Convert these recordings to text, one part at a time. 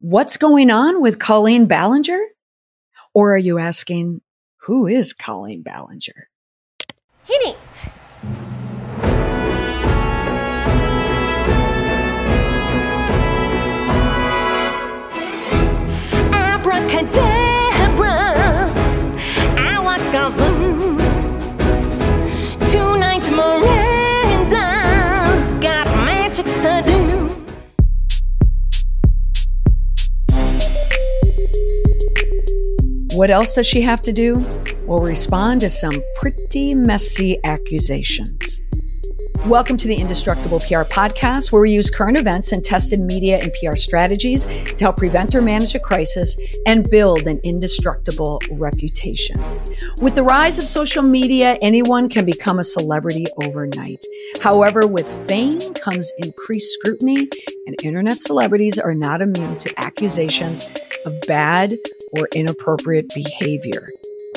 What's going on with Colleen Ballinger? Or are you asking, who is Colleen Ballinger? Hit it! Abracadabra, What else does she have to do? Well, respond to some pretty messy accusations. Welcome to the Indestructible PR podcast, where we use current events and tested media and PR strategies to help prevent or manage a crisis and build an indestructible reputation. With the rise of social media, anyone can become a celebrity overnight. However, with fame comes increased scrutiny, and internet celebrities are not immune to accusations of bad or inappropriate behavior.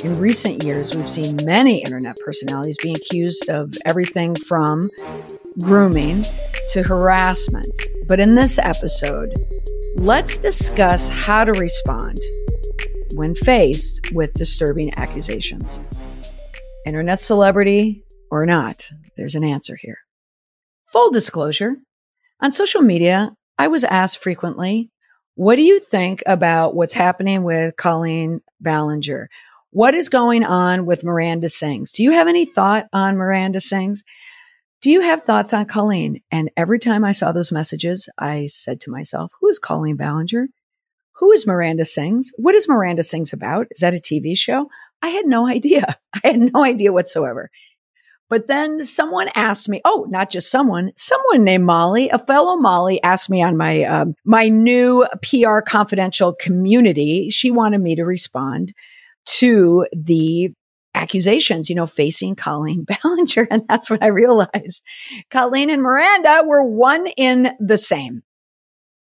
In recent years, we've seen many internet personalities being accused of everything from grooming to harassment. But in this episode, let's discuss how to respond when faced with disturbing accusations. Internet celebrity or not, there's an answer here. Full disclosure on social media, I was asked frequently, What do you think about what's happening with Colleen Ballinger? What is going on with Miranda Sings? Do you have any thought on Miranda Sings? Do you have thoughts on Colleen? And every time I saw those messages, I said to myself, Who is Colleen Ballinger? Who is Miranda Sings? What is Miranda Sings about? Is that a TV show? I had no idea. I had no idea whatsoever. But then someone asked me, oh, not just someone, someone named Molly, a fellow Molly asked me on my, um, my new PR confidential community. She wanted me to respond to the accusations, you know, facing Colleen Ballinger. And that's what I realized. Colleen and Miranda were one in the same.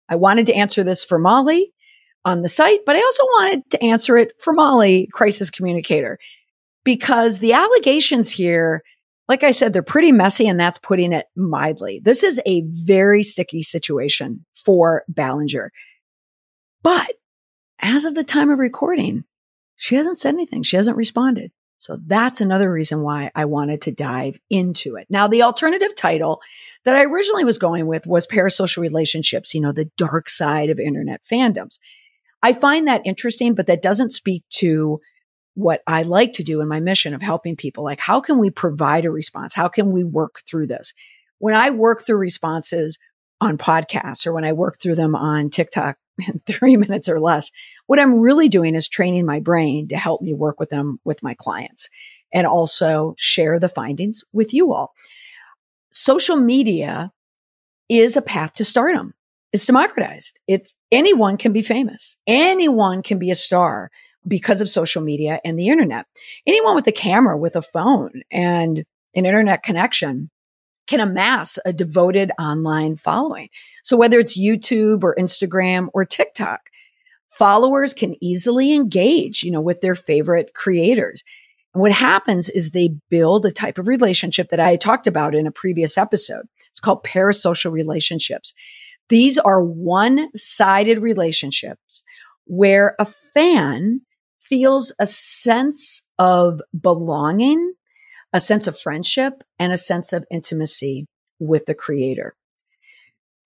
I wanted to answer this for Molly on the site, but I also wanted to answer it for Molly, crisis communicator, because the allegations here, like I said, they're pretty messy and that's putting it mildly. This is a very sticky situation for Ballinger. But as of the time of recording, she hasn't said anything. She hasn't responded. So that's another reason why I wanted to dive into it. Now, the alternative title that I originally was going with was parasocial relationships, you know, the dark side of internet fandoms. I find that interesting, but that doesn't speak to what I like to do in my mission of helping people. Like, how can we provide a response? How can we work through this? When I work through responses on podcasts or when I work through them on TikTok in three minutes or less, what I'm really doing is training my brain to help me work with them with my clients and also share the findings with you all. Social media is a path to stardom. It's democratized. It's anyone can be famous. Anyone can be a star because of social media and the internet. Anyone with a camera, with a phone and an internet connection can amass a devoted online following. So whether it's YouTube or Instagram or TikTok, followers can easily engage, you know, with their favorite creators. And what happens is they build a type of relationship that I talked about in a previous episode. It's called parasocial relationships. These are one sided relationships where a fan feels a sense of belonging, a sense of friendship, and a sense of intimacy with the creator.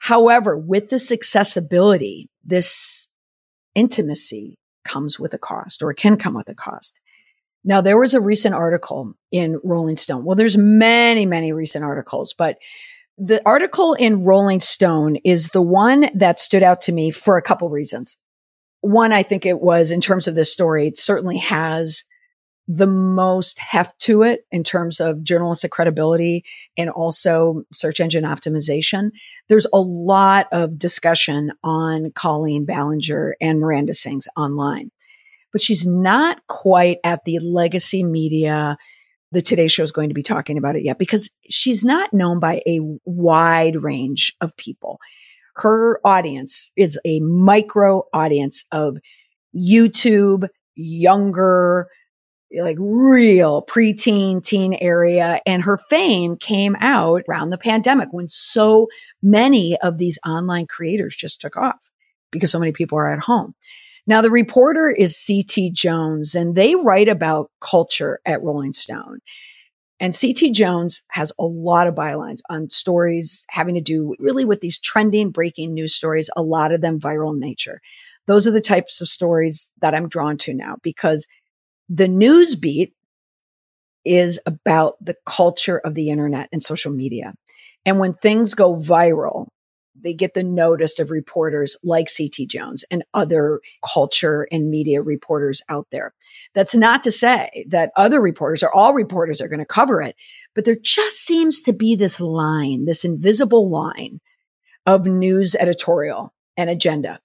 However, with this accessibility, this intimacy comes with a cost or can come with a cost. Now, there was a recent article in Rolling Stone. Well, there's many, many recent articles, but the article in Rolling Stone is the one that stood out to me for a couple reasons. One, I think it was in terms of this story, it certainly has the most heft to it in terms of journalistic credibility and also search engine optimization. There's a lot of discussion on Colleen Ballinger and Miranda Sings online, but she's not quite at the legacy media. The Today Show is going to be talking about it yet because she's not known by a wide range of people. Her audience is a micro audience of YouTube, younger, like real preteen teen area and her fame came out around the pandemic when so many of these online creators just took off because so many people are at home. Now, the reporter is C.T. Jones, and they write about culture at Rolling Stone. And CT Jones has a lot of bylines on stories having to do really with these trending, breaking news stories, a lot of them viral in nature. Those are the types of stories that I'm drawn to now because the news beat is about the culture of the internet and social media. And when things go viral, they get the notice of reporters like CT Jones and other culture and media reporters out there. That's not to say that other reporters or all reporters are going to cover it, but there just seems to be this line, this invisible line of news editorial and agenda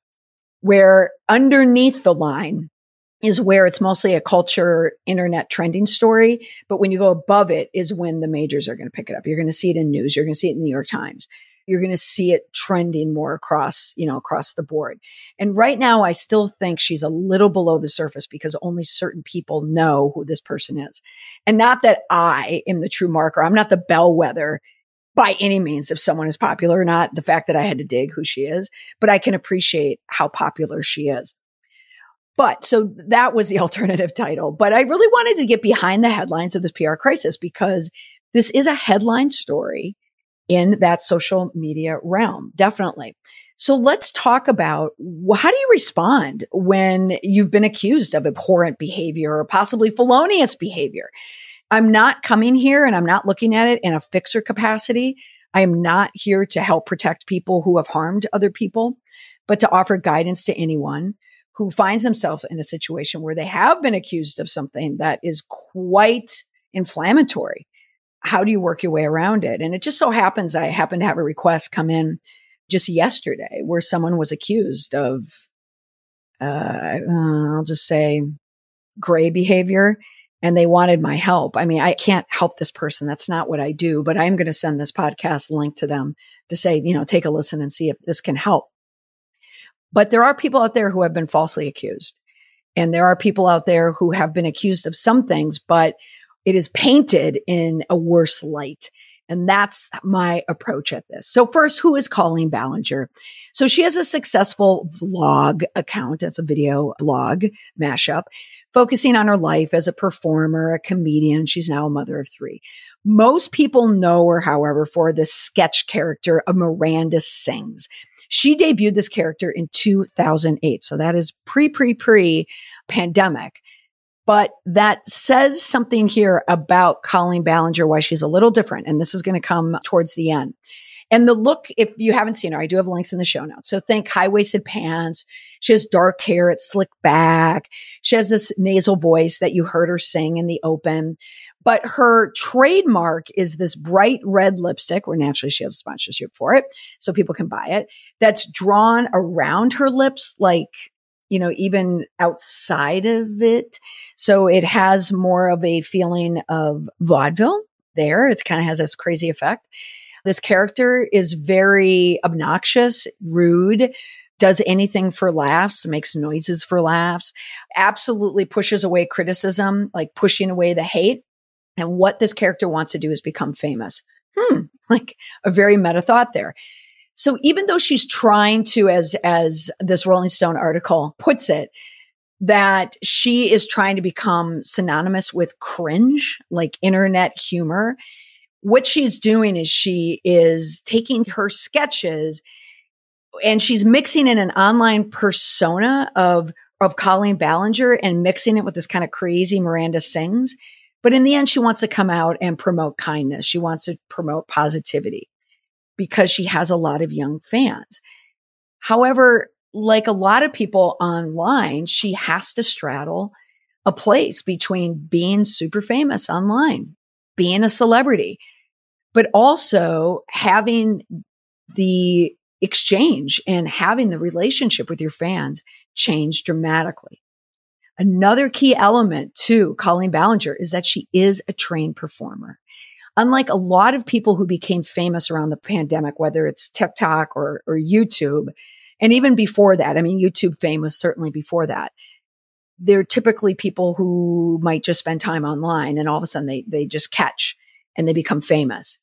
where underneath the line is where it's mostly a culture internet trending story. But when you go above it is when the majors are going to pick it up. You're going to see it in news. You're going to see it in New York Times you're going to see it trending more across, you know, across the board. And right now, I still think she's a little below the surface because only certain people know who this person is. And not that I am the true marker. I'm not the bellwether by any means if someone is popular or not. The fact that I had to dig who she is, but I can appreciate how popular she is. But so that was the alternative title. But I really wanted to get behind the headlines of this PR crisis because this is a headline story in that social media realm. Definitely. So let's talk about how do you respond when you've been accused of abhorrent behavior or possibly felonious behavior? I'm not coming here and I'm not looking at it in a fixer capacity. I am not here to help protect people who have harmed other people, but to offer guidance to anyone who finds themselves in a situation where they have been accused of something that is quite inflammatory how do you work your way around it? And it just so happens I happened to have a request come in just yesterday where someone was accused of, uh, I'll just say gray behavior and they wanted my help. I mean, I can't help this person. That's not what I do, but I'm going to send this podcast link to them to say, you know, take a listen and see if this can help. But there are people out there who have been falsely accused. And there are people out there who have been accused of some things, but it is painted in a worse light. And that's my approach at this. So first, who is Colleen Ballinger? So she has a successful vlog account. It's a video blog mashup focusing on her life as a performer, a comedian. She's now a mother of three. Most people know her, however, for the sketch character of Miranda Sings. She debuted this character in 2008. So that is pre, pre, pre pandemic. But that says something here about Colleen Ballinger, why she's a little different. And this is going to come towards the end. And the look, if you haven't seen her, I do have links in the show notes. So think high waisted pants. She has dark hair. It's slicked back. She has this nasal voice that you heard her sing in the open. But her trademark is this bright red lipstick, where naturally she has a sponsorship for it. So people can buy it. That's drawn around her lips like you know, even outside of it. So it has more of a feeling of vaudeville there. It kind of has this crazy effect. This character is very obnoxious, rude, does anything for laughs, makes noises for laughs, absolutely pushes away criticism, like pushing away the hate. And what this character wants to do is become famous. Hmm, like a very meta thought there. So even though she's trying to, as, as this Rolling Stone article puts it, that she is trying to become synonymous with cringe, like internet humor. What she's doing is she is taking her sketches and she's mixing in an online persona of, of Colleen Ballinger and mixing it with this kind of crazy Miranda Sings. But in the end, she wants to come out and promote kindness. She wants to promote positivity because she has a lot of young fans. However, like a lot of people online, she has to straddle a place between being super famous online, being a celebrity, but also having the exchange and having the relationship with your fans change dramatically. Another key element to Colleen Ballinger is that she is a trained performer unlike a lot of people who became famous around the pandemic, whether it's TikTok or, or YouTube, and even before that, I mean, YouTube fame was certainly before that. They're typically people who might just spend time online and all of a sudden they, they just catch and they become famous.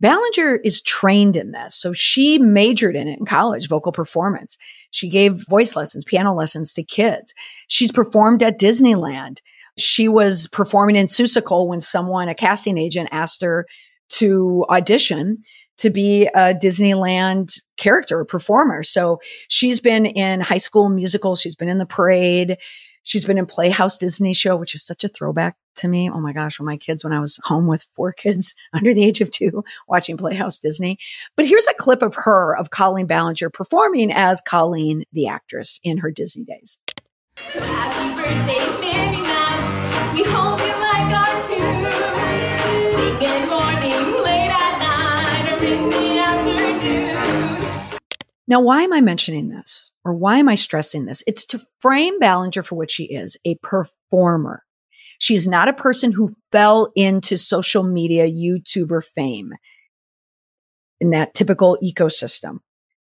Ballinger is trained in this. So she majored in it in college, vocal performance. She gave voice lessons, piano lessons to kids. She's performed at Disneyland. She was performing in Seussical when someone, a casting agent, asked her to audition to be a Disneyland character or performer. So she's been in high school musicals. She's been in the parade. She's been in Playhouse Disney show, which is such a throwback to me. Oh my gosh, when my kids, when I was home with four kids under the age of two watching Playhouse Disney. But here's a clip of her, of Colleen Ballinger performing as Colleen, the actress in her Disney days. Happy birthday, Now, why am I mentioning this? Or why am I stressing this? It's to frame Ballinger for what she is, a performer. She's not a person who fell into social media YouTuber fame in that typical ecosystem.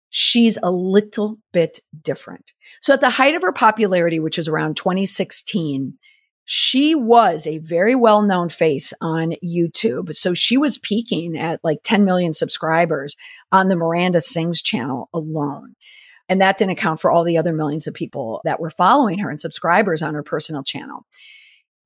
She's a little bit different. So at the height of her popularity, which is around 2016, she was a very well known face on YouTube. So she was peaking at like 10 million subscribers on the Miranda Sings channel alone. And that didn't account for all the other millions of people that were following her and subscribers on her personal channel.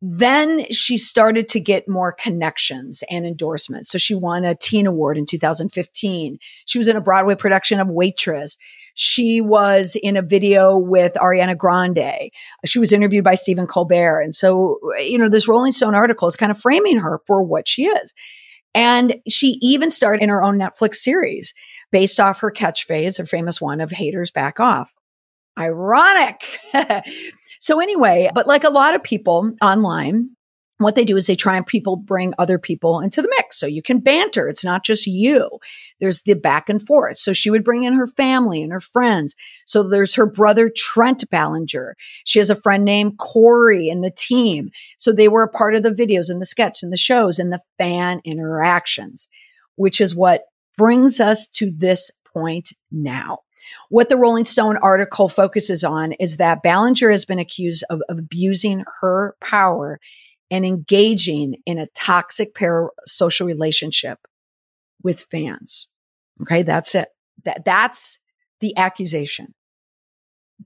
Then she started to get more connections and endorsements. So she won a teen award in 2015. She was in a Broadway production of Waitress. She was in a video with Ariana Grande. She was interviewed by Stephen Colbert. And so, you know, this Rolling Stone article is kind of framing her for what she is. And she even starred in her own Netflix series based off her catchphrase, her famous one of haters back off. Ironic. so anyway, but like a lot of people online, what they do is they try and people bring other people into the mix. So you can banter. It's not just you. There's the back and forth. So she would bring in her family and her friends. So there's her brother, Trent Ballinger. She has a friend named Kory and the team. So they were a part of the videos and the sketch and the shows and the fan interactions, which is what brings us to this point now. What the Rolling Stone article focuses on is that Ballinger has been accused of, of abusing her power and engaging in a toxic parasocial relationship with fans. Okay. That's it. That, that's the accusation.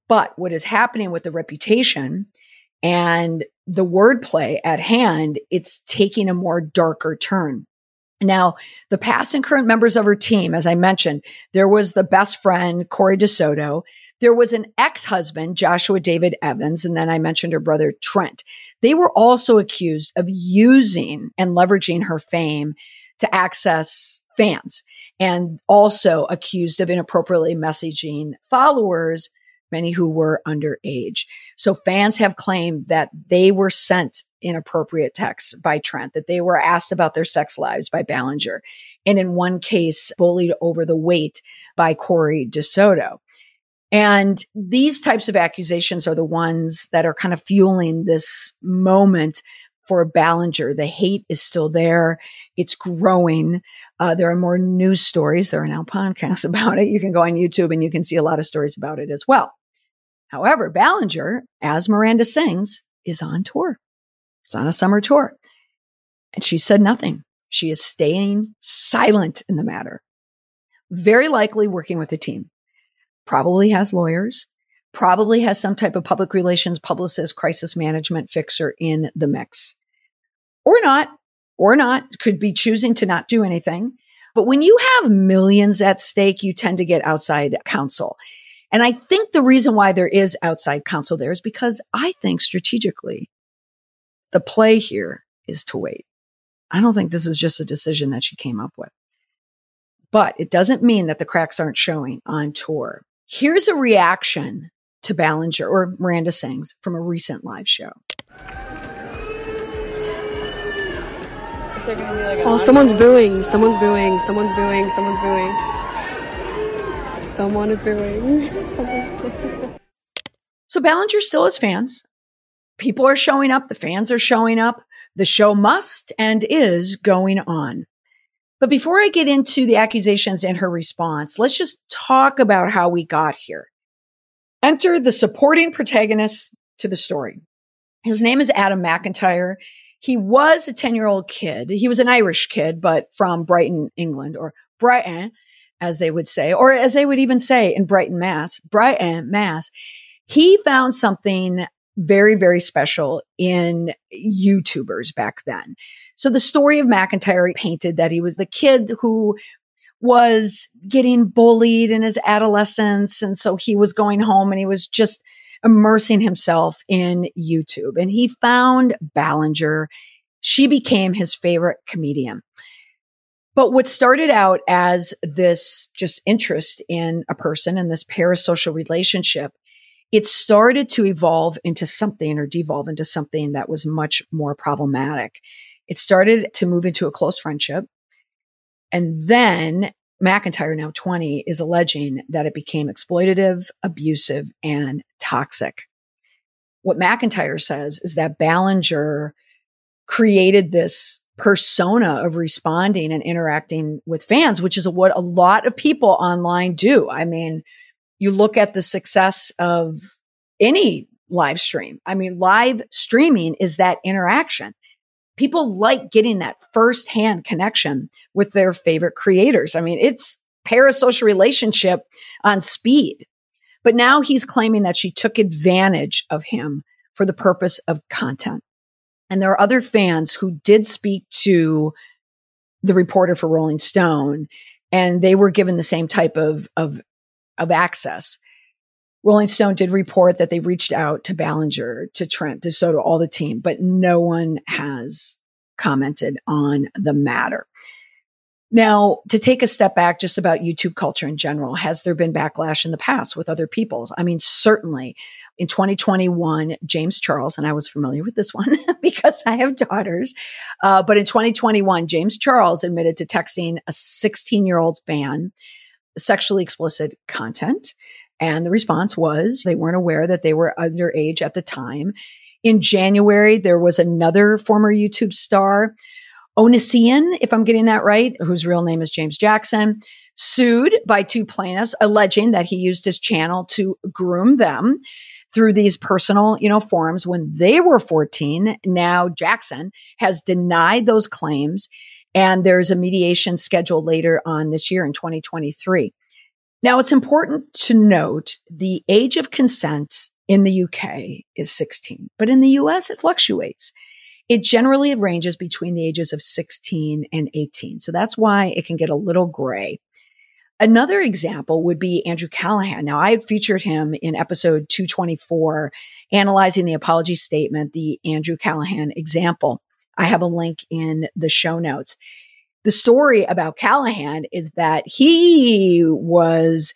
But what is happening with the reputation and the wordplay at hand, it's taking a more darker turn. Now, the past and current members of her team, as I mentioned, there was the best friend, Kory DeSoto. There was an ex-husband, Joshua David Evans. And then I mentioned her brother, Trent. They were also accused of using and leveraging her fame to access fans and also accused of inappropriately messaging followers, many who were underage. So fans have claimed that they were sent inappropriate texts by Trent, that they were asked about their sex lives by Ballinger. And in one case, bullied over the weight by Kory DeSoto. And these types of accusations are the ones that are kind of fueling this moment for Ballinger. The hate is still there. It's growing. Uh, there are more news stories. There are now podcasts about it. You can go on YouTube and you can see a lot of stories about it as well. However, Ballinger, as Miranda sings, is on tour. It's on a summer tour. And she said nothing. She is staying silent in the matter. Very likely working with a team probably has lawyers, probably has some type of public relations publicist, crisis management fixer in the mix. Or not, or not, could be choosing to not do anything. But when you have millions at stake, you tend to get outside counsel. And I think the reason why there is outside counsel there is because I think strategically the play here is to wait. I don't think this is just a decision that she came up with. But it doesn't mean that the cracks aren't showing on tour. Here's a reaction to Ballinger or Miranda Sings from a recent live show. Oh, someone's booing. Someone's booing. Someone's booing. Someone's booing. Someone is booing. So Ballinger still has fans. People are showing up. The fans are showing up. The show must and is going on. But before I get into the accusations and her response, let's just talk about how we got here. Enter the supporting protagonist to the story. His name is Adam McIntyre. he was a 10 year old kid. He was an Irish kid, but from Brighton, England, or Brighton, as they would say, or as they would even say in Brighton, Mass, Brighton, Mass. He found something very, very special in YouTubers back then. So the story of McIntyre painted that he was the kid who was getting bullied in his adolescence. And so he was going home and he was just immersing himself in YouTube and he found Ballinger. She became his favorite comedian. But what started out as this just interest in a person and this parasocial relationship, it started to evolve into something or devolve into something that was much more problematic. It started to move into a close friendship. And then McIntyre, now 20, is alleging that it became exploitative, abusive, and toxic. What McIntyre says is that Ballinger created this persona of responding and interacting with fans, which is what a lot of people online do. I mean, you look at the success of any live stream. I mean, live streaming is that interaction people like getting that firsthand connection with their favorite creators. I mean, it's parasocial relationship on speed. But now he's claiming that she took advantage of him for the purpose of content. And there are other fans who did speak to the reporter for Rolling Stone and they were given the same type of, of, of access. Rolling Stone did report that they reached out to Ballinger, to Trent, to Soto, all the team, but no one has commented on the matter. Now, to take a step back just about YouTube culture in general, has there been backlash in the past with other people's? I mean, certainly in 2021, James Charles, and I was familiar with this one because I have daughters, uh, but in 2021, James Charles admitted to texting a 16 year old fan sexually explicit content. And the response was they weren't aware that they were underage at the time. In January, there was another former YouTube star, Onision, if I'm getting that right, whose real name is James Jackson, sued by two plaintiffs alleging that he used his channel to groom them through these personal, you know, forums when they were 14. Now Jackson has denied those claims and there's a mediation scheduled later on this year in 2023. Now, it's important to note the age of consent in the UK is 16, but in the US, it fluctuates. It generally ranges between the ages of 16 and 18. So that's why it can get a little gray. Another example would be Andrew Callaghan. Now, I had featured him in episode 224, analyzing the apology statement, the Andrew Callaghan example. I have a link in the show notes the story about Callaghan is that he was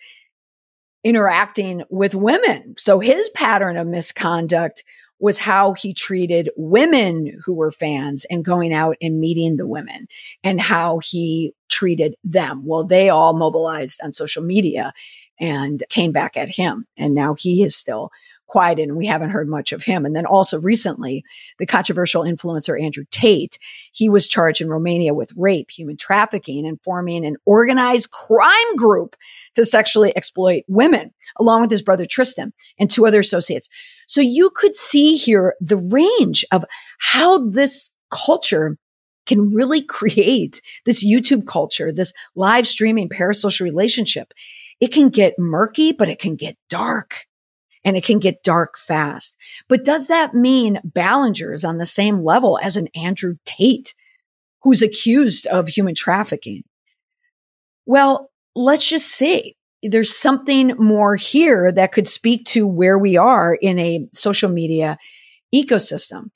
interacting with women. So his pattern of misconduct was how he treated women who were fans and going out and meeting the women and how he treated them. Well, they all mobilized on social media and came back at him. And now he is still quieted and we haven't heard much of him. And then also recently, the controversial influencer Andrew Tate, he was charged in Romania with rape, human trafficking, and forming an organized crime group to sexually exploit women, along with his brother Tristan and two other associates. So you could see here the range of how this culture can really create this YouTube culture, this live streaming parasocial relationship. It can get murky, but it can get dark and it can get dark fast. But does that mean Ballinger is on the same level as an Andrew Tate who's accused of human trafficking? Well, let's just see. There's something more here that could speak to where we are in a social media ecosystem.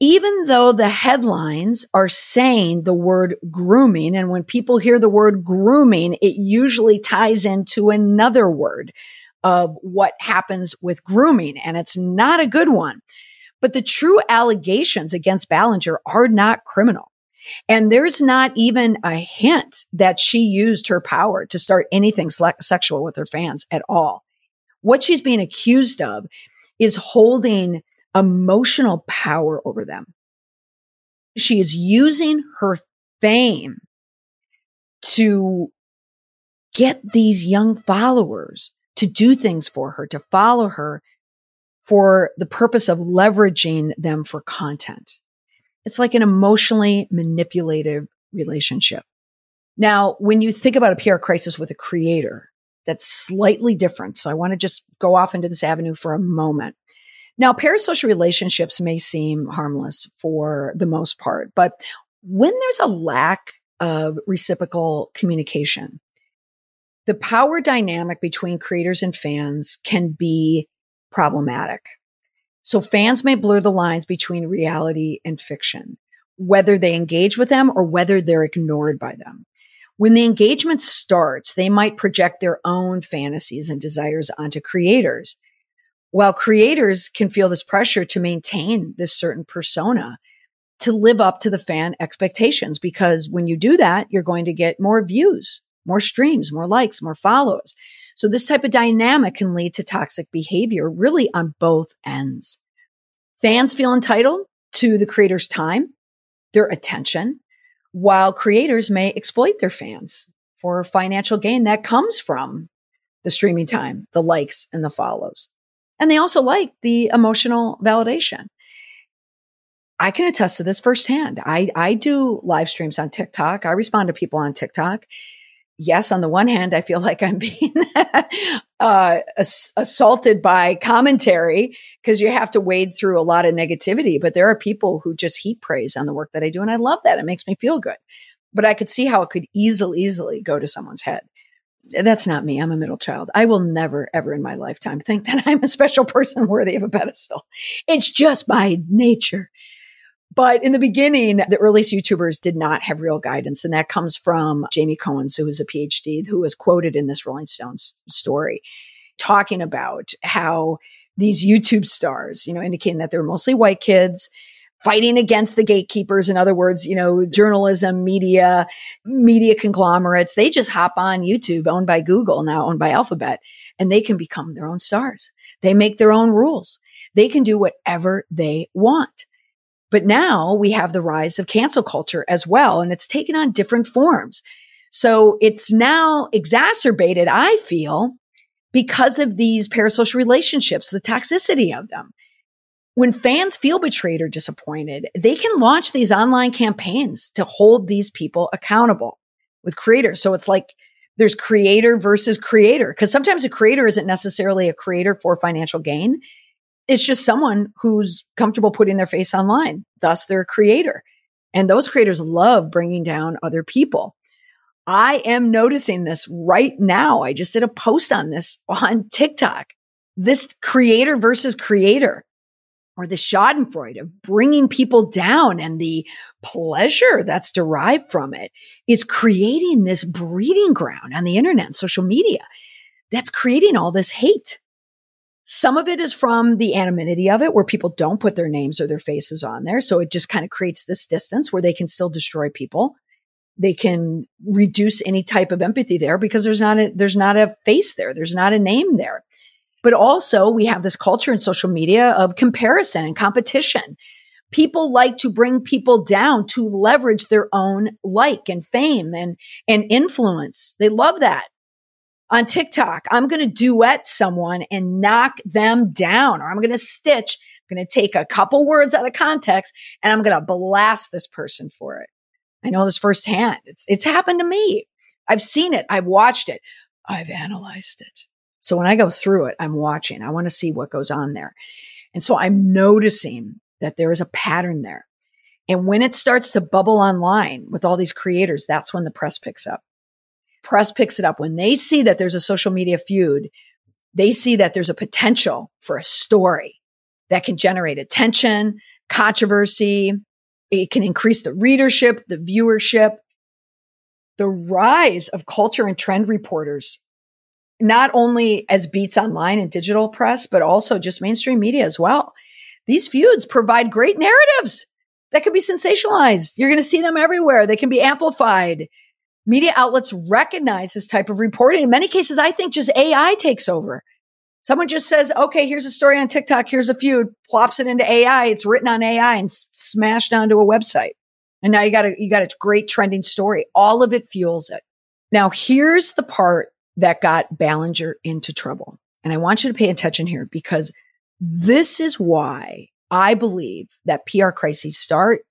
Even though the headlines are saying the word grooming, and when people hear the word grooming, it usually ties into another word, of what happens with grooming. And it's not a good one. But the true allegations against Ballinger are not criminal. And there's not even a hint that she used her power to start anything sexual with her fans at all. What she's being accused of is holding emotional power over them. She is using her fame to get these young followers to do things for her, to follow her for the purpose of leveraging them for content. It's like an emotionally manipulative relationship. Now, when you think about a PR crisis with a creator, that's slightly different. So I want to just go off into this avenue for a moment. Now, parasocial relationships may seem harmless for the most part, but when there's a lack of reciprocal communication, the power dynamic between creators and fans can be problematic. So fans may blur the lines between reality and fiction, whether they engage with them or whether they're ignored by them. When the engagement starts, they might project their own fantasies and desires onto creators. While creators can feel this pressure to maintain this certain persona, to live up to the fan expectations, because when you do that, you're going to get more views, more streams, more likes, more follows. So this type of dynamic can lead to toxic behavior really on both ends. Fans feel entitled to the creator's time, their attention, while creators may exploit their fans for financial gain that comes from the streaming time, the likes and the follows. And they also like the emotional validation. I can attest to this firsthand. I, I do live streams on TikTok. I respond to people on TikTok yes, on the one hand, I feel like I'm being uh, ass- assaulted by commentary because you have to wade through a lot of negativity. But there are people who just heap praise on the work that I do. And I love that. It makes me feel good. But I could see how it could easily, easily go to someone's head. That's not me. I'm a middle child. I will never, ever in my lifetime think that I'm a special person worthy of a pedestal. It's just by nature. But in the beginning, the earliest YouTubers did not have real guidance. And that comes from Jamie Cohens, who is a PhD, who was quoted in this Rolling Stones story, talking about how these YouTube stars, you know, indicating that they're mostly white kids fighting against the gatekeepers. In other words, you know, journalism, media, media conglomerates, they just hop on YouTube owned by Google, now owned by Alphabet, and they can become their own stars. They make their own rules. They can do whatever they want. But now we have the rise of cancel culture as well, and it's taken on different forms. So it's now exacerbated, I feel, because of these parasocial relationships, the toxicity of them. When fans feel betrayed or disappointed, they can launch these online campaigns to hold these people accountable with creators. So it's like there's creator versus creator, because sometimes a creator isn't necessarily a creator for financial gain. It's just someone who's comfortable putting their face online. Thus, they're a creator. And those creators love bringing down other people. I am noticing this right now. I just did a post on this on TikTok. This creator versus creator or the schadenfreude of bringing people down and the pleasure that's derived from it is creating this breeding ground on the internet social media that's creating all this hate. Some of it is from the anonymity of it, where people don't put their names or their faces on there. So it just kind of creates this distance where they can still destroy people. They can reduce any type of empathy there because there's not a, there's not a face there. There's not a name there. But also we have this culture in social media of comparison and competition. People like to bring people down to leverage their own like and fame and, and influence. They love that on TikTok. I'm going to duet someone and knock them down, or I'm going to stitch. I'm going to take a couple words out of context and I'm going to blast this person for it. I know this firsthand. It's, it's happened to me. I've seen it. I've watched it. I've analyzed it. So when I go through it, I'm watching. I want to see what goes on there. And so I'm noticing that there is a pattern there. And when it starts to bubble online with all these creators, that's when the press picks up press picks it up. When they see that there's a social media feud, they see that there's a potential for a story that can generate attention, controversy. It can increase the readership, the viewership, the rise of culture and trend reporters, not only as beats online and digital press, but also just mainstream media as well. These feuds provide great narratives that can be sensationalized. You're going to see them everywhere. They can be amplified media outlets recognize this type of reporting. In many cases, I think just AI takes over. Someone just says, okay, here's a story on TikTok. Here's a feud, plops it into AI. It's written on AI and smashed onto a website. And now you got a, you got a great trending story. All of it fuels it. Now here's the part that got Ballinger into trouble. And I want you to pay attention here because this is why I believe that PR crises start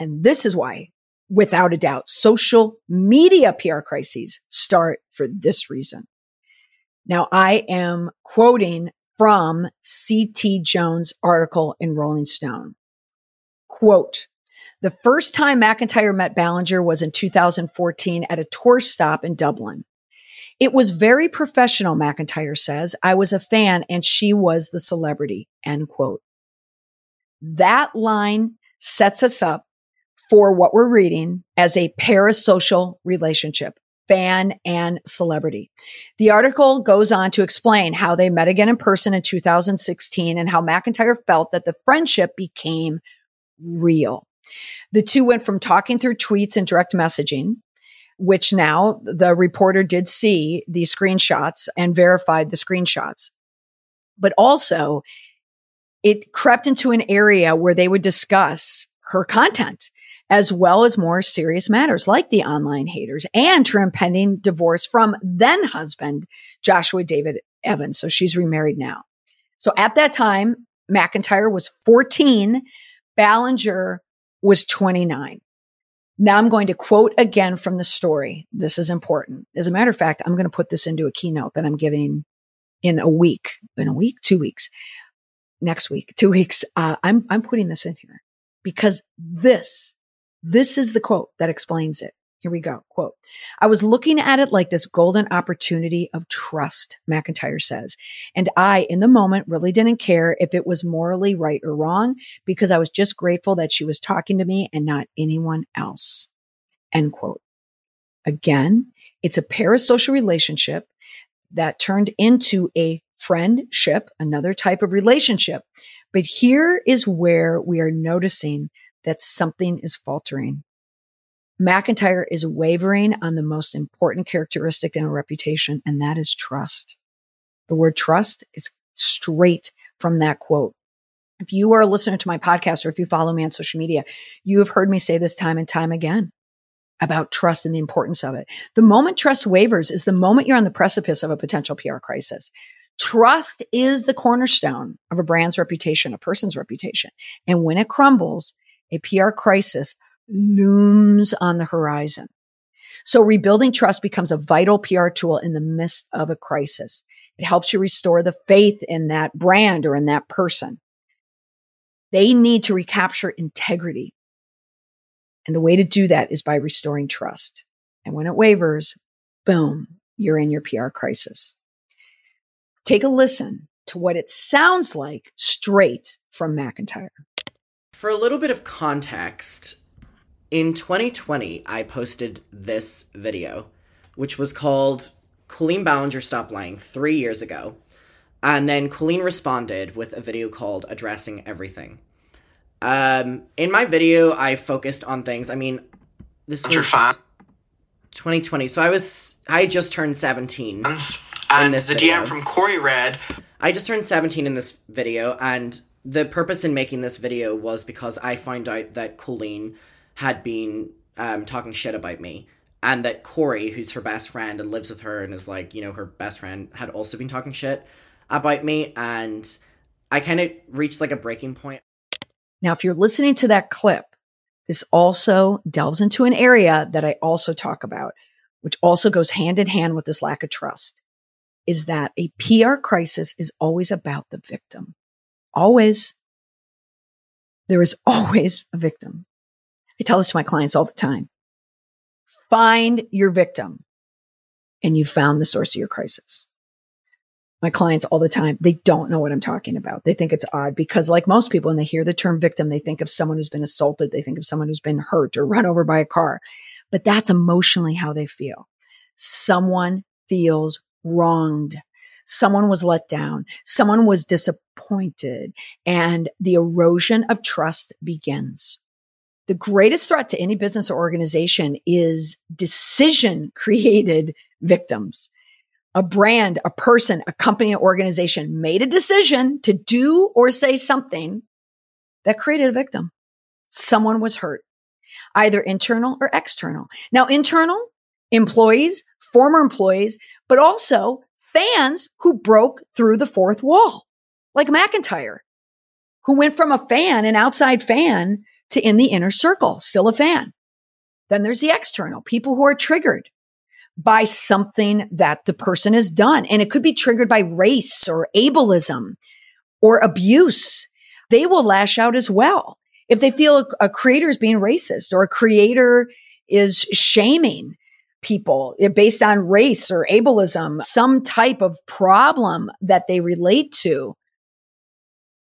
And this is why, without a doubt, social media PR crises start for this reason. Now, I am quoting from C.T. Jones' article in Rolling Stone. Quote, the first time McIntyre met Ballinger was in 2014 at a tour stop in Dublin. It was very professional, McIntyre says. I was a fan and she was the celebrity. End quote. That line sets us up for what we're reading as a parasocial relationship, fan and celebrity. The article goes on to explain how they met again in person in 2016 and how McIntyre felt that the friendship became real. The two went from talking through tweets and direct messaging, which now the reporter did see the screenshots and verified the screenshots. But also, it crept into an area where they would discuss her content as well as more serious matters like the online haters and her impending divorce from then husband, Joshua David Evans. So she's remarried now. So at that time, McIntyre was 14. Ballinger was 29. Now I'm going to quote again from the story. This is important. As a matter of fact, I'm going to put this into a keynote that I'm giving in a week, in a week, two weeks, next week, two weeks. Uh, I'm, I'm putting this in here because this, this is the quote that explains it. Here we go. Quote, I was looking at it like this golden opportunity of trust, McIntyre says. And I, in the moment, really didn't care if it was morally right or wrong because I was just grateful that she was talking to me and not anyone else. End quote. Again, it's a parasocial relationship that turned into a friendship, another type of relationship. But here is where we are noticing that something is faltering. McIntyre is wavering on the most important characteristic in a reputation, and that is trust. The word trust is straight from that quote. If you are a listener to my podcast or if you follow me on social media, you have heard me say this time and time again about trust and the importance of it. The moment trust wavers is the moment you're on the precipice of a potential PR crisis. Trust is the cornerstone of a brand's reputation, a person's reputation. And when it crumbles, a PR crisis looms on the horizon. So rebuilding trust becomes a vital PR tool in the midst of a crisis. It helps you restore the faith in that brand or in that person. They need to recapture integrity. And the way to do that is by restoring trust. And when it wavers, boom, you're in your PR crisis. Take a listen to what it sounds like straight from McIntyre. For a little bit of context, in 2020, I posted this video, which was called Colleen Ballinger Stop Lying three years ago. And then Colleen responded with a video called Addressing Everything. Um, in my video, I focused on things. I mean, this was 2020. So I was, I just turned 17. And this the video. DM from Kory read, I just turned 17 in this video, and the purpose in making this video was because I find out that Colleen had been um, talking shit about me, and that Kory, who's her best friend and lives with her and is like, you know, her best friend, had also been talking shit about me, and I kind of reached like a breaking point. Now, if you're listening to that clip, this also delves into an area that I also talk about, which also goes hand in hand with this lack of trust, is that a PR crisis is always about the victim. Always. There is always a victim. I tell this to my clients all the time. Find your victim and you found the source of your crisis. My clients all the time, they don't know what I'm talking about. They think it's odd because like most people, when they hear the term victim, they think of someone who's been assaulted. They think of someone who's been hurt or run over by a car, but that's emotionally how they feel. Someone feels wronged. Someone was let down. Someone was disappointed and the erosion of trust begins. The greatest threat to any business or organization is decision created victims. A brand, a person, a company, an organization made a decision to do or say something that created a victim. Someone was hurt, either internal or external. Now, internal employees, former employees, but also fans who broke through the fourth wall, like McIntyre, who went from a fan, an outside fan, to in the inner circle, still a fan. Then there's the external, people who are triggered by something that the person has done. And it could be triggered by race or ableism or abuse. They will lash out as well. If they feel a, creator is being racist or a creator is shaming people eh, based on race or ableism, some type of problem that they relate to,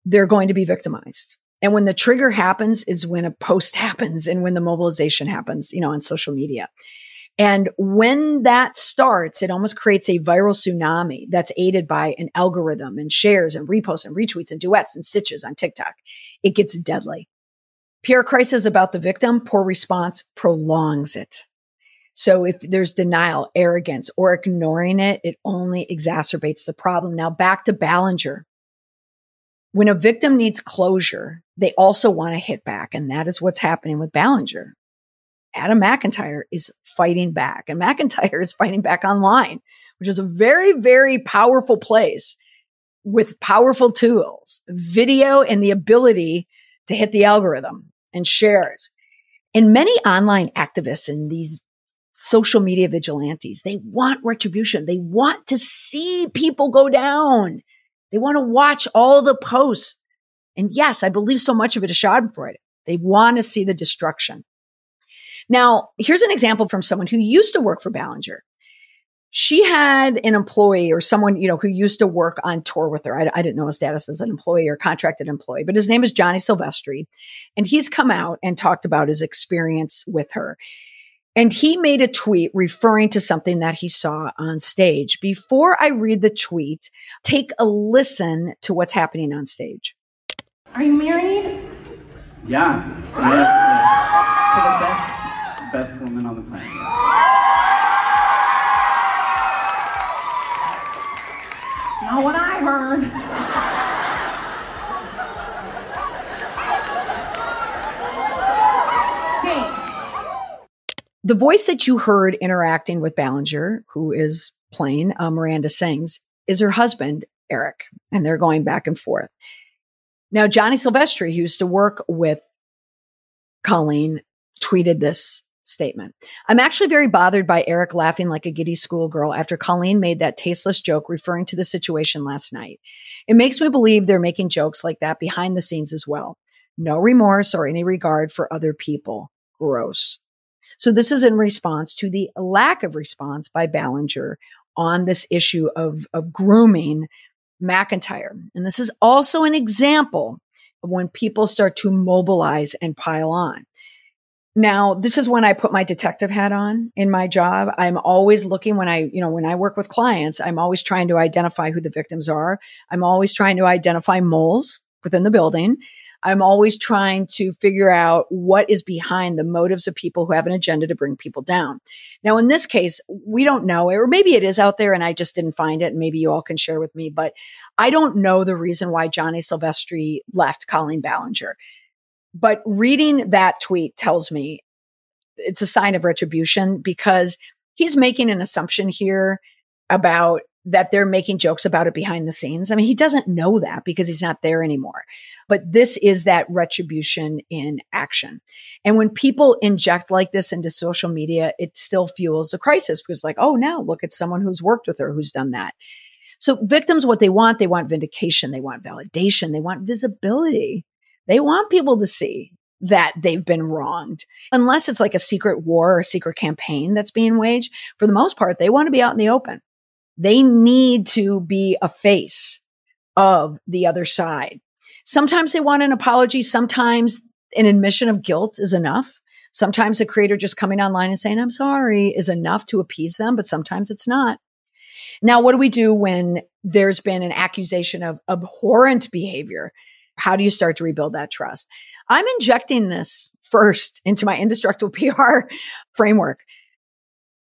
they're going to be victimized. And when the trigger happens is when a post happens and when the mobilization happens, you know, on social media. And when that starts, it almost creates a viral tsunami that's aided by an algorithm and shares and reposts and retweets and duets and stitches on TikTok. It gets deadly. PR crisis about the victim, poor response prolongs it. So if there's denial, arrogance, or ignoring it, it only exacerbates the problem. Now back to Ballinger. When a victim needs closure, they also want to hit back. And that is what's happening with Ballinger. Adam McIntyre is fighting back and McIntyre is fighting back online, which is a very, very powerful place with powerful tools, video and the ability to hit the algorithm and shares. And many online activists and these social media vigilantes, they want retribution. They want to see people go down. They want to watch all the posts. And yes, I believe so much of it is Schadenfreude. They want to see the destruction. Now, here's an example from someone who used to work for Ballinger. She had an employee or someone, you know, who used to work on tour with her. I, I didn't know his status as an employee or contracted employee, but his name is Johnny Silvestri. And he's come out and talked about his experience with her. And he made a tweet referring to something that he saw on stage. Before I read the tweet, take a listen to what's happening on stage. Are you married? Yeah. yeah. To the best best woman on the planet. It's not what I heard. The voice that you heard interacting with Ballinger, who is playing uh, Miranda Sings, is her husband, Eric, and they're going back and forth. Now, Johnny Silvestri, who used to work with Colleen, tweeted this statement. I'm actually very bothered by Eric laughing like a giddy schoolgirl after Colleen made that tasteless joke referring to the situation last night. It makes me believe they're making jokes like that behind the scenes as well. No remorse or any regard for other people. Gross. So this is in response to the lack of response by Ballinger on this issue of, of grooming McIntyre. And this is also an example of when people start to mobilize and pile on. Now, this is when I put my detective hat on in my job. I'm always looking when I, you know, when I work with clients, I'm always trying to identify who the victims are. I'm always trying to identify moles within the building. I'm always trying to figure out what is behind the motives of people who have an agenda to bring people down. Now, in this case, we don't know, or maybe it is out there and I just didn't find it. And maybe you all can share with me, but I don't know the reason why Johnny Silvestri left Colleen Ballinger. But reading that tweet tells me it's a sign of retribution because he's making an assumption here about that they're making jokes about it behind the scenes. I mean, he doesn't know that because he's not there anymore. But this is that retribution in action. And when people inject like this into social media, it still fuels the crisis because like, oh, now look at someone who's worked with her who's done that. So victims, what they want, they want vindication, they want validation, they want visibility. They want people to see that they've been wronged. Unless it's like a secret war or a secret campaign that's being waged, for the most part, they want to be out in the open. They need to be a face of the other side. Sometimes they want an apology. Sometimes an admission of guilt is enough. Sometimes a creator just coming online and saying, I'm sorry is enough to appease them, but sometimes it's not. Now, what do we do when there's been an accusation of abhorrent behavior? How do you start to rebuild that trust? I'm injecting this first into my indestructible PR framework.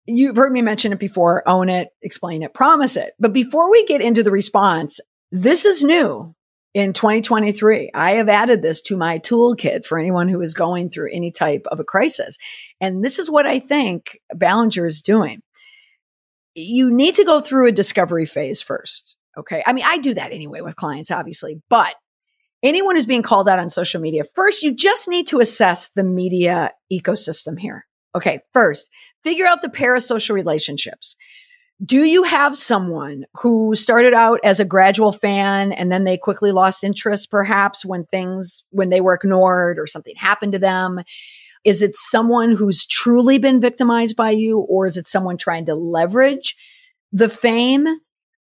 You've heard me mention it before own it, explain it, promise it. But before we get into the response, this is new in 2023. I have added this to my toolkit for anyone who is going through any type of a crisis. And this is what I think Ballinger is doing. You need to go through a discovery phase first. Okay. I mean, I do that anyway with clients, obviously, but anyone who's being called out on social media, first, you just need to assess the media ecosystem here. Okay. First, figure out the parasocial relationships. Do you have someone who started out as a gradual fan and then they quickly lost interest, perhaps when things, when they were ignored or something happened to them? Is it someone who's truly been victimized by you or is it someone trying to leverage the fame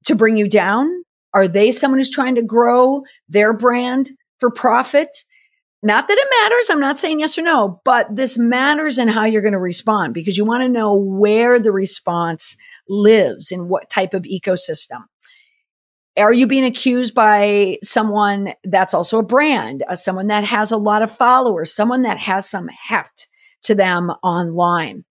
to bring you down? Are they someone who's trying to grow their brand for profit? Not that it matters. I'm not saying yes or no, but this matters in how you're going to respond because you want to know where the response lives in what type of ecosystem. Are you being accused by someone that's also a brand, uh, someone that has a lot of followers, someone that has some heft to them online?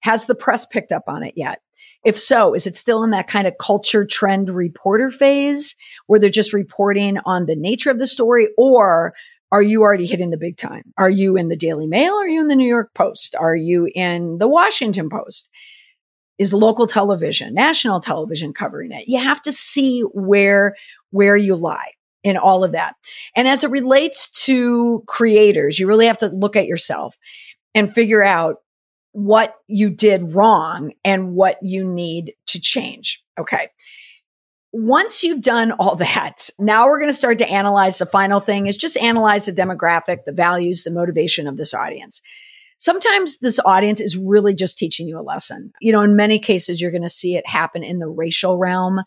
Has the press picked up on it yet? If so, is it still in that kind of culture trend reporter phase where they're just reporting on the nature of the story or are you already hitting the big time? Are you in the Daily Mail? Are you in the New York Post? Are you in the Washington Post? Is local television, national television covering it? You have to see where, where you lie in all of that. And as it relates to creators, you really have to look at yourself and figure out what you did wrong and what you need to change. Okay once you've done all that, now we're going to start to analyze the final thing is just analyze the demographic, the values, the motivation of this audience. Sometimes this audience is really just teaching you a lesson. You know, in many cases, you're going to see it happen in the racial realm.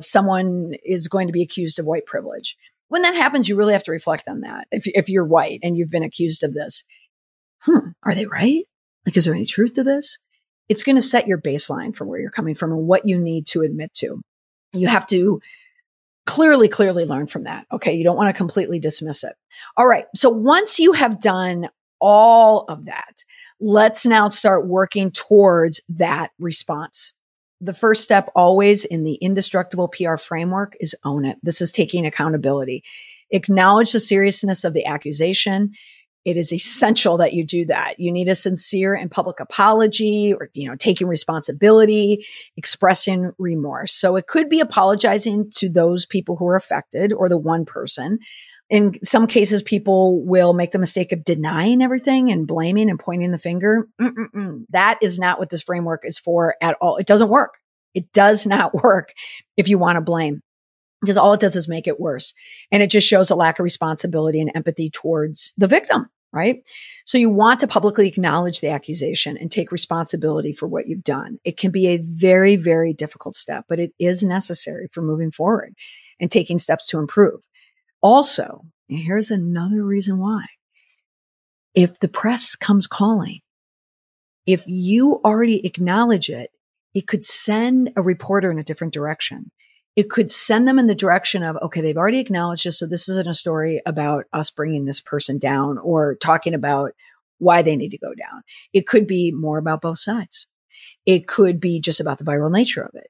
Someone is going to be accused of white privilege. When that happens, you really have to reflect on that. If, if you're white and you've been accused of this, hmm, are they right? Like, is there any truth to this? It's going to set your baseline for where you're coming from and what you need to admit to you have to clearly, clearly learn from that. Okay. You don't want to completely dismiss it. All right. So once you have done all of that, let's now start working towards that response. The first step always in the indestructible PR framework is own it. This is taking accountability. Acknowledge the seriousness of the accusation it is essential that you do that. You need a sincere and public apology or, you know, taking responsibility, expressing remorse. So it could be apologizing to those people who are affected or the one person. In some cases, people will make the mistake of denying everything and blaming and pointing the finger. That is not what this framework is for at all. It doesn't work. It does not work if you want to blame because all it does is make it worse. And it just shows a lack of responsibility and empathy towards the victim right? So you want to publicly acknowledge the accusation and take responsibility for what you've done. It can be a very, very difficult step, but it is necessary for moving forward and taking steps to improve. Also, here's another reason why. If the press comes calling, if you already acknowledge it, it could send a reporter in a different direction it could send them in the direction of, okay, they've already acknowledged this. So this isn't a story about us bringing this person down or talking about why they need to go down. It could be more about both sides. It could be just about the viral nature of it.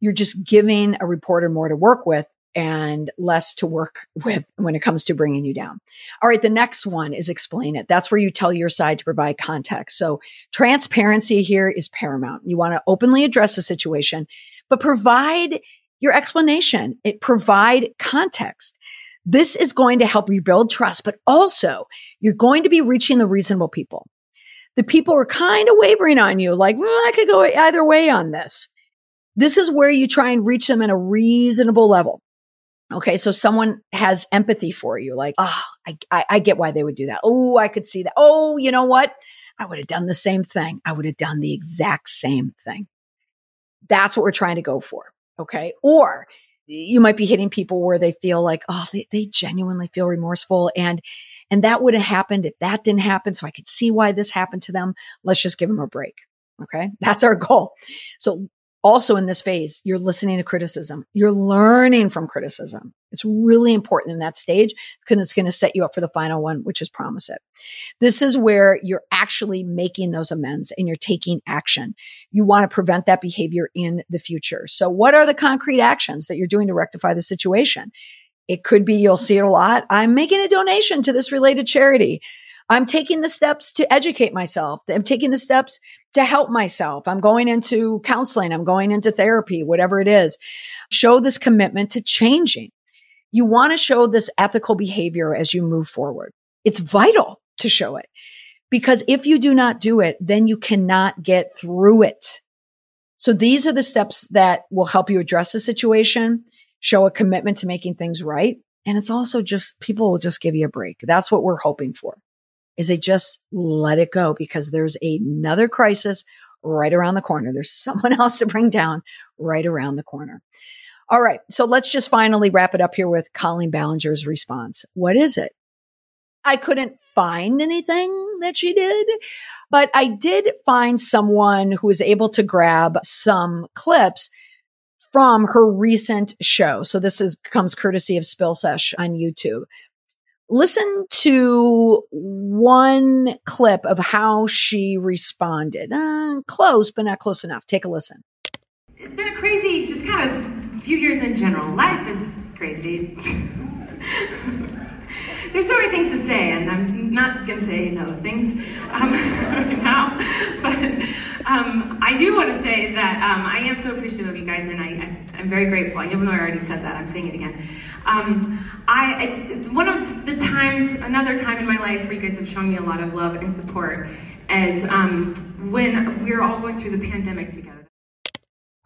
You're just giving a reporter more to work with and less to work with when it comes to bringing you down. All right. The next one is explain it. That's where you tell your side to provide context. So transparency here is paramount. You want to openly address the situation, but provide your explanation. It provide context. This is going to help rebuild trust, but also you're going to be reaching the reasonable people. The people are kind of wavering on you, like, well, I could go either way on this. This is where you try and reach them in a reasonable level. Okay. So someone has empathy for you, like, oh, I, I, I get why they would do that. Oh, I could see that. Oh, you know what? I would have done the same thing. I would have done the exact same thing. That's what we're trying to go for. Okay. Or you might be hitting people where they feel like, oh, they, they genuinely feel remorseful. And, and that would have happened if that didn't happen. So I could see why this happened to them. Let's just give them a break. Okay. That's our goal. So also in this phase, you're listening to criticism. You're learning from criticism. It's really important in that stage because it's going to set you up for the final one, which is promise it. This is where you're actually making those amends and you're taking action. You want to prevent that behavior in the future. So what are the concrete actions that you're doing to rectify the situation? It could be you'll see it a lot. I'm making a donation to this related charity. I'm taking the steps to educate myself. I'm taking the steps to help myself. I'm going into counseling. I'm going into therapy, whatever it is. Show this commitment to changing. You want to show this ethical behavior as you move forward. It's vital to show it because if you do not do it, then you cannot get through it. So these are the steps that will help you address the situation, show a commitment to making things right. And it's also just people will just give you a break. That's what we're hoping for is they just let it go because there's another crisis right around the corner. There's someone else to bring down right around the corner. All right. So let's just finally wrap it up here with Colleen Ballinger's response. What is it? I couldn't find anything that she did, but I did find someone who was able to grab some clips from her recent show. So this is comes courtesy of Spill Sesh on YouTube. Listen to one clip of how she responded. Uh, close, but not close enough. Take a listen. It's been a crazy, just kind of few years in general. Life is crazy. There's so many things to say, and I'm not going to say those things um, now. But um, I do want to say that um, I am so appreciative of you guys, and I, I, am very grateful. And even though I already said that, I'm saying it again. Um, I it's one of the times, another time in my life where you guys have shown me a lot of love and support, as um, when we're all going through the pandemic together.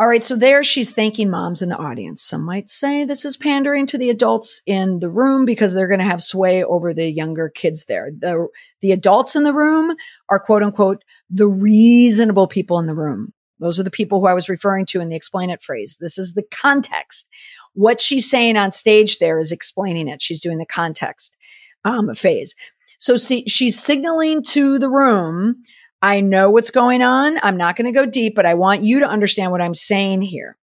All right, so there she's thanking moms in the audience. Some might say this is pandering to the adults in the room because they're going to have sway over the younger kids there. The, the adults in the room are quote unquote the reasonable people in the room. Those are the people who I was referring to in the explain it phrase. This is the context. What she's saying on stage there is explaining it. She's doing the context um, phase. So see, she's signaling to the room I know what's going on. I'm not going to go deep, but I want you to understand what I'm saying here.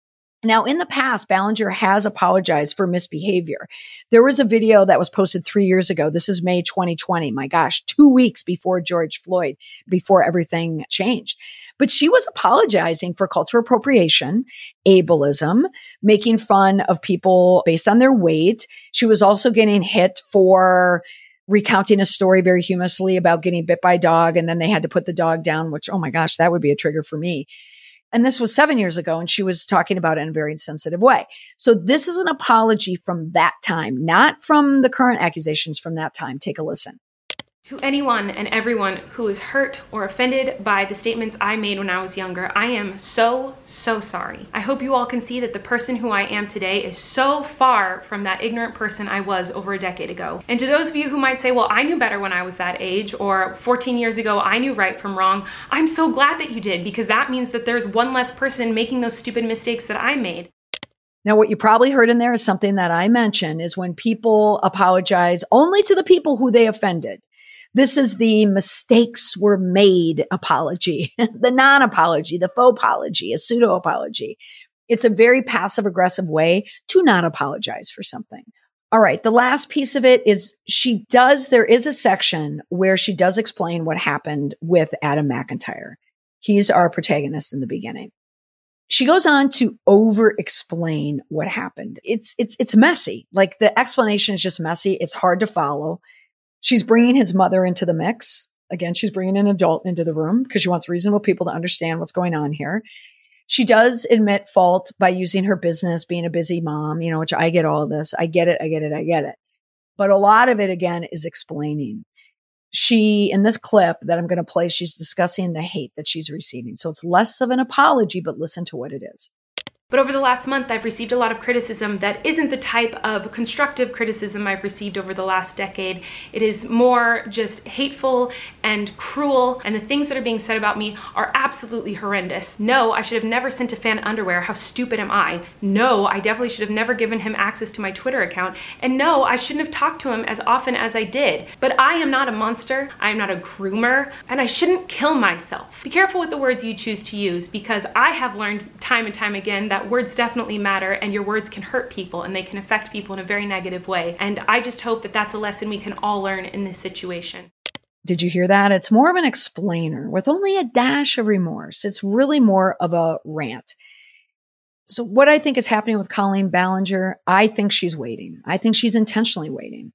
Now, in the past, Ballinger has apologized for misbehavior. There was a video that was posted three years ago. This is May 2020. My gosh, two weeks before George Floyd, before everything changed. But she was apologizing for cultural appropriation, ableism, making fun of people based on their weight. She was also getting hit for recounting a story very humorously about getting bit by a dog and then they had to put the dog down, which, oh my gosh, that would be a trigger for me. And this was seven years ago and she was talking about it in a very insensitive way. So this is an apology from that time, not from the current accusations from that time. Take a listen. To anyone and everyone who is hurt or offended by the statements I made when I was younger, I am so, so sorry. I hope you all can see that the person who I am today is so far from that ignorant person I was over a decade ago. And to those of you who might say, well, I knew better when I was that age, or 14 years ago, I knew right from wrong, I'm so glad that you did because that means that there's one less person making those stupid mistakes that I made. Now, what you probably heard in there is something that I mentioned is when people apologize only to the people who they offended. This is the mistakes were made apology, the non apology, the faux apology, a pseudo apology. It's a very passive aggressive way to not apologize for something. All right. The last piece of it is she does, there is a section where she does explain what happened with Adam McIntyre. He's our protagonist in the beginning. She goes on to over explain what happened. It's, it's, it's messy. Like the explanation is just messy. It's hard to follow. She's bringing his mother into the mix. Again, she's bringing an adult into the room because she wants reasonable people to understand what's going on here. She does admit fault by using her business, being a busy mom, you know, which I get all of this. I get it. I get it. I get it. But a lot of it again is explaining. She, in this clip that I'm going to play, she's discussing the hate that she's receiving. So it's less of an apology, but listen to what it is. But over the last month, I've received a lot of criticism that isn't the type of constructive criticism I've received over the last decade. It is more just hateful and cruel, and the things that are being said about me are absolutely horrendous. No, I should have never sent a fan underwear. How stupid am I? No, I definitely should have never given him access to my Twitter account. And no, I shouldn't have talked to him as often as I did. But I am not a monster, I am not a groomer, and I shouldn't kill myself. Be careful with the words you choose to use because I have learned time and time again words definitely matter and your words can hurt people and they can affect people in a very negative way. And I just hope that that's a lesson we can all learn in this situation. Did you hear that? It's more of an explainer with only a dash of remorse. It's really more of a rant. So what I think is happening with Colleen Ballinger, I think she's waiting. I think she's intentionally waiting.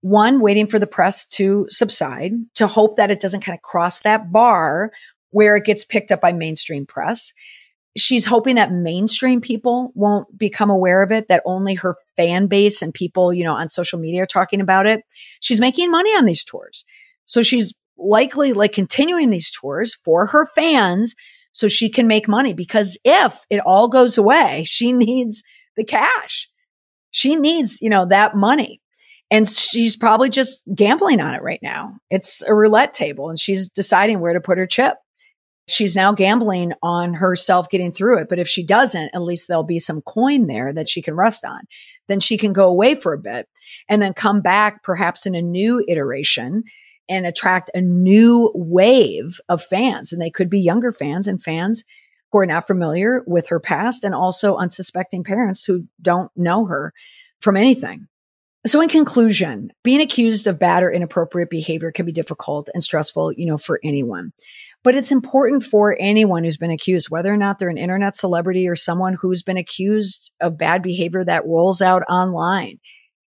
One, waiting for the press to subside to hope that it doesn't kind of cross that bar where it gets picked up by mainstream press she's hoping that mainstream people won't become aware of it, that only her fan base and people, you know, on social media are talking about it. She's making money on these tours. So she's likely like continuing these tours for her fans so she can make money because if it all goes away, she needs the cash. She needs, you know, that money. And she's probably just gambling on it right now. It's a roulette table and she's deciding where to put her chip. She's now gambling on herself getting through it. But if she doesn't, at least there'll be some coin there that she can rest on. Then she can go away for a bit and then come back perhaps in a new iteration and attract a new wave of fans. And they could be younger fans and fans who are not familiar with her past and also unsuspecting parents who don't know her from anything. So in conclusion, being accused of bad or inappropriate behavior can be difficult and stressful, you know, for anyone. But it's important for anyone who's been accused, whether or not they're an internet celebrity or someone who's been accused of bad behavior that rolls out online.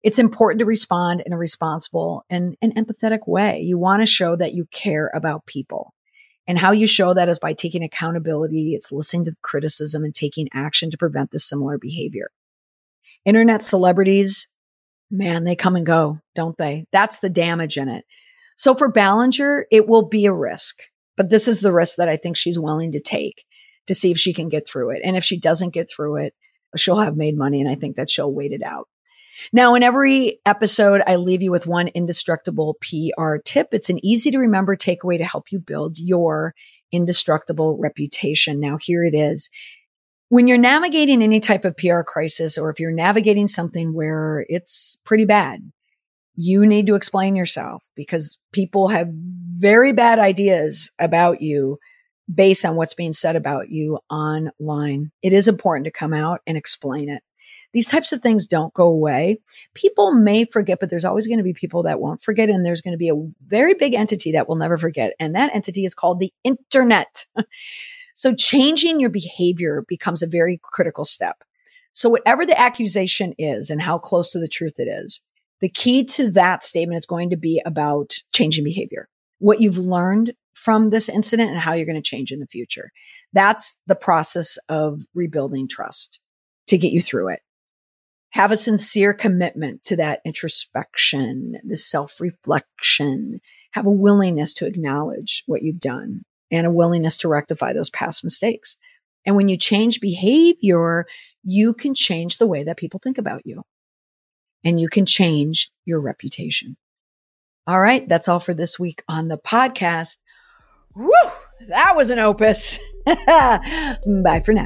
It's important to respond in a responsible and an empathetic way. You want to show that you care about people. And how you show that is by taking accountability. It's listening to criticism and taking action to prevent this similar behavior. Internet celebrities man, they come and go, don't they? That's the damage in it. So for Ballinger, it will be a risk, but this is the risk that I think she's willing to take to see if she can get through it. And if she doesn't get through it, she'll have made money. And I think that she'll wait it out. Now, in every episode, I leave you with one indestructible PR tip. It's an easy to remember takeaway to help you build your indestructible reputation. Now, here it is when you're navigating any type of PR crisis, or if you're navigating something where it's pretty bad, you need to explain yourself because people have very bad ideas about you based on what's being said about you online. It is important to come out and explain it. These types of things don't go away. People may forget, but there's always going to be people that won't forget. And there's going to be a very big entity that will never forget. And that entity is called the internet. So changing your behavior becomes a very critical step. So whatever the accusation is and how close to the truth it is, the key to that statement is going to be about changing behavior. What you've learned from this incident and how you're going to change in the future. That's the process of rebuilding trust to get you through it. Have a sincere commitment to that introspection, the self reflection. Have a willingness to acknowledge what you've done and a willingness to rectify those past mistakes. And when you change behavior, you can change the way that people think about you and you can change your reputation. All right. That's all for this week on the podcast. Woo! That was an opus. Bye for now.